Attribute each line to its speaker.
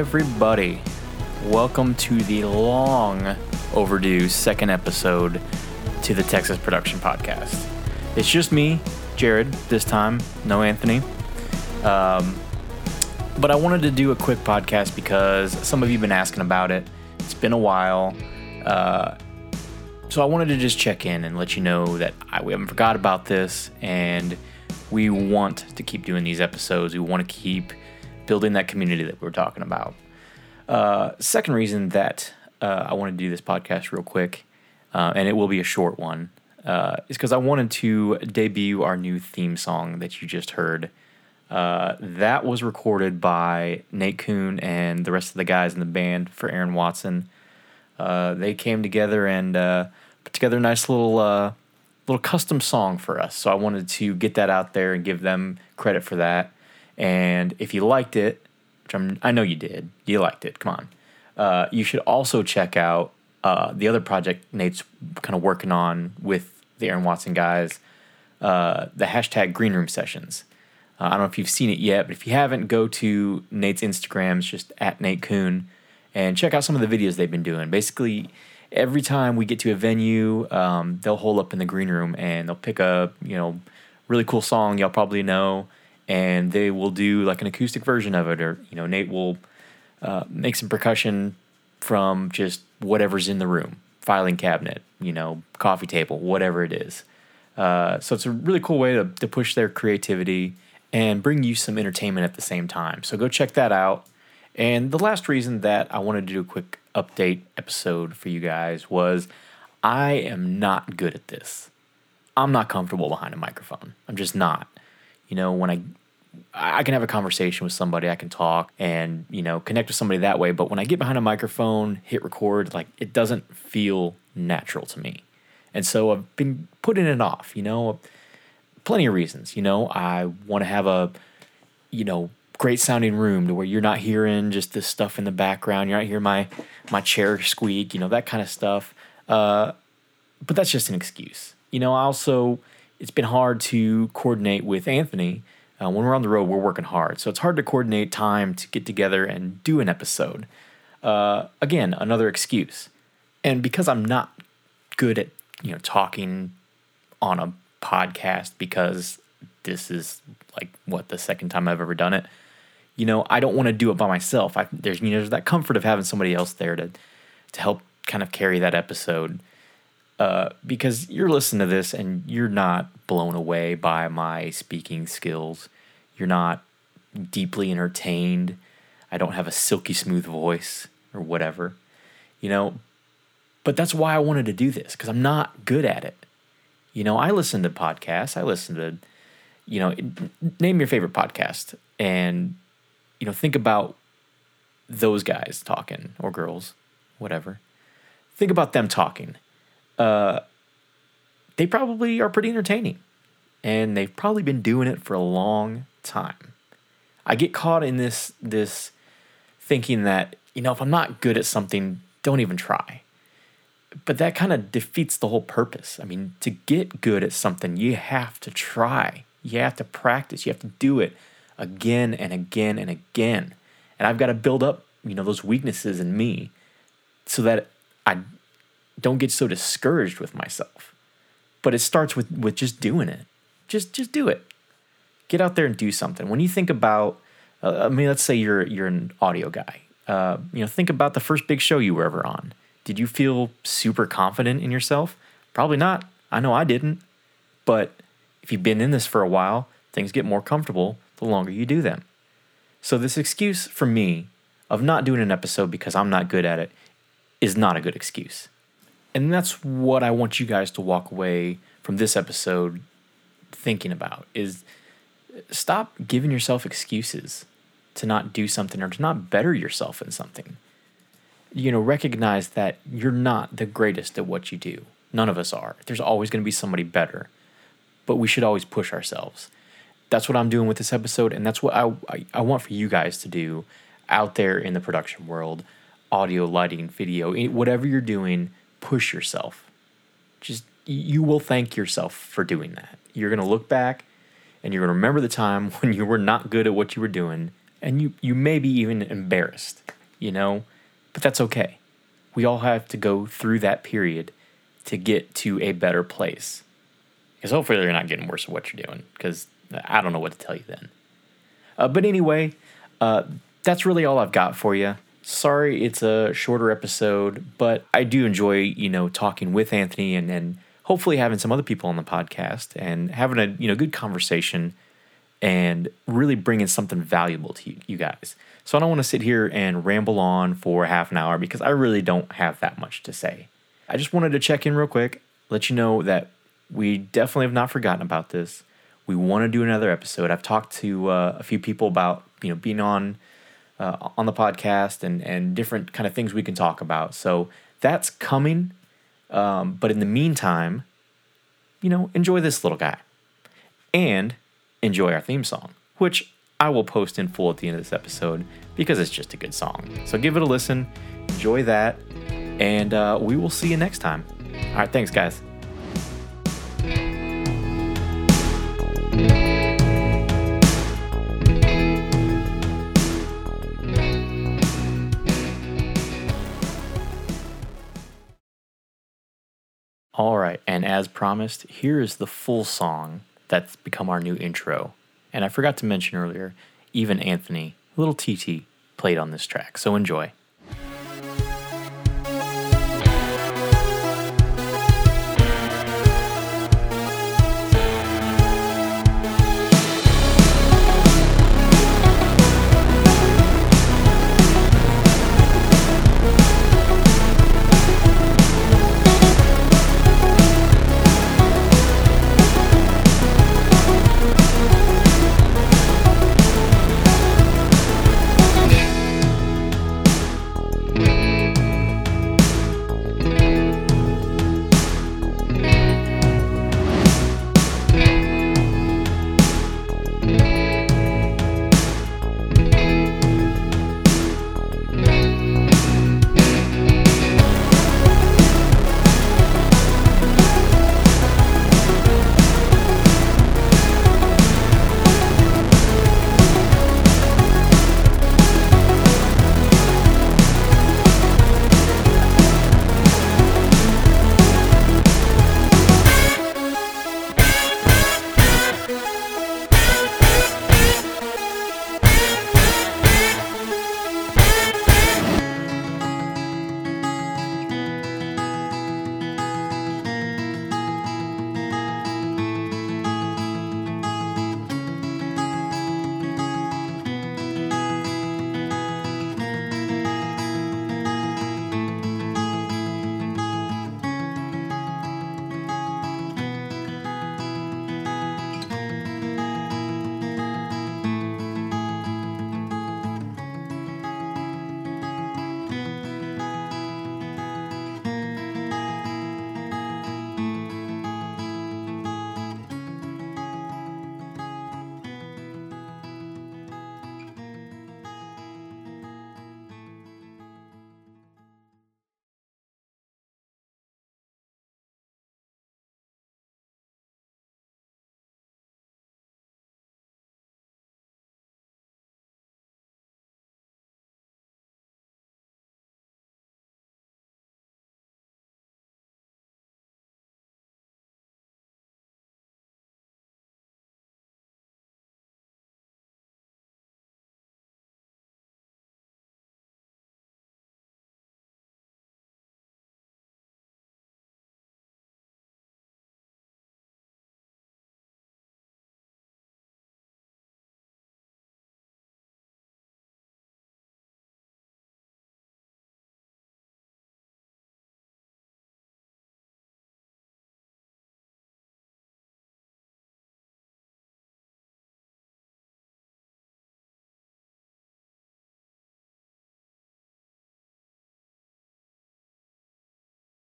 Speaker 1: everybody. Welcome to the long overdue second episode to the Texas Production Podcast. It's just me, Jared, this time, no Anthony. Um, but I wanted to do a quick podcast because some of you have been asking about it. It's been a while. Uh, so I wanted to just check in and let you know that I, we haven't forgot about this and we want to keep doing these episodes. We want to keep building that community that we are talking about. Uh, second reason that uh, I want to do this podcast real quick, uh, and it will be a short one, uh, is because I wanted to debut our new theme song that you just heard. Uh, that was recorded by Nate Kuhn and the rest of the guys in the band for Aaron Watson. Uh, they came together and put together a nice little little custom song for us. So I wanted to get that out there and give them credit for that. And if you liked it, which I'm, I know you did, you liked it. Come on, uh, you should also check out uh, the other project Nate's kind of working on with the Aaron Watson guys. Uh, the hashtag Green Room Sessions. Uh, I don't know if you've seen it yet, but if you haven't, go to Nate's Instagram. It's just at Nate Kuhn and check out some of the videos they've been doing. Basically, every time we get to a venue, um, they'll hold up in the green room and they'll pick a you know really cool song y'all probably know, and they will do like an acoustic version of it, or you know Nate will uh, make some percussion from just whatever's in the room, filing cabinet, you know, coffee table, whatever it is. Uh, so it's a really cool way to, to push their creativity and bring you some entertainment at the same time. So go check that out. And the last reason that I wanted to do a quick update episode for you guys was I am not good at this. I'm not comfortable behind a microphone. I'm just not. You know, when I I can have a conversation with somebody, I can talk and, you know, connect with somebody that way, but when I get behind a microphone, hit record, like it doesn't feel natural to me. And so I've been putting it off, you know, plenty of reasons. You know, I want to have a you know, great sounding room to where you're not hearing just this stuff in the background. You're not hearing my my chair squeak, you know, that kind of stuff. Uh, but that's just an excuse. You know, I also it's been hard to coordinate with Anthony. Uh, when we're on the road, we're working hard, so it's hard to coordinate time to get together and do an episode. Uh, again, another excuse. And because I'm not good at you know talking on a podcast because this is like what the second time I've ever done it you know, I don't want to do it by myself. I, there's you know there's that comfort of having somebody else there to to help kind of carry that episode. Uh, because you're listening to this and you're not blown away by my speaking skills. You're not deeply entertained. I don't have a silky smooth voice or whatever, you know. But that's why I wanted to do this because I'm not good at it. You know, I listen to podcasts. I listen to, you know, name your favorite podcast, and you know, think about those guys talking or girls, whatever. Think about them talking. Uh, they probably are pretty entertaining, and they've probably been doing it for a long time. I get caught in this this thinking that you know if I'm not good at something, don't even try. But that kind of defeats the whole purpose. I mean, to get good at something, you have to try. You have to practice. You have to do it again and again and again. And I've got to build up, you know, those weaknesses in me so that I don't get so discouraged with myself. But it starts with with just doing it. Just just do it. Get out there and do something. When you think about uh, I mean, let's say you're you're an audio guy. Uh, you know, think about the first big show you were ever on. Did you feel super confident in yourself? Probably not. I know I didn't. But if you've been in this for a while, things get more comfortable the longer you do them. So, this excuse for me of not doing an episode because I'm not good at it is not a good excuse. And that's what I want you guys to walk away from this episode thinking about is stop giving yourself excuses to not do something or to not better yourself in something. You know, recognize that you're not the greatest at what you do. None of us are. There's always going to be somebody better. But we should always push ourselves that's what I'm doing with this episode, and that's what I, I, I want for you guys to do out there in the production world, audio, lighting, video, whatever you're doing, push yourself. Just you will thank yourself for doing that. You're gonna look back, and you're gonna remember the time when you were not good at what you were doing, And you, you may be even embarrassed, you know, but that's okay. We all have to go through that period to get to a better place. Because hopefully you're not getting worse at what you're doing, because I don't know what to tell you then. Uh, but anyway, uh, that's really all I've got for you. Sorry it's a shorter episode, but I do enjoy, you know, talking with Anthony and, and hopefully having some other people on the podcast and having a, you know, good conversation and really bringing something valuable to you, you guys. So I don't want to sit here and ramble on for half an hour because I really don't have that much to say. I just wanted to check in real quick, let you know that we definitely have not forgotten about this. We want to do another episode. I've talked to uh, a few people about you know being on uh, on the podcast and and different kind of things we can talk about. So that's coming. Um, but in the meantime, you know, enjoy this little guy and enjoy our theme song, which I will post in full at the end of this episode because it's just a good song. So give it a listen, enjoy that, and uh, we will see you next time. All right, thanks, guys. All right, and as promised, here is the full song that's become our new intro. And I forgot to mention earlier, even Anthony, little TT, played on this track. So enjoy.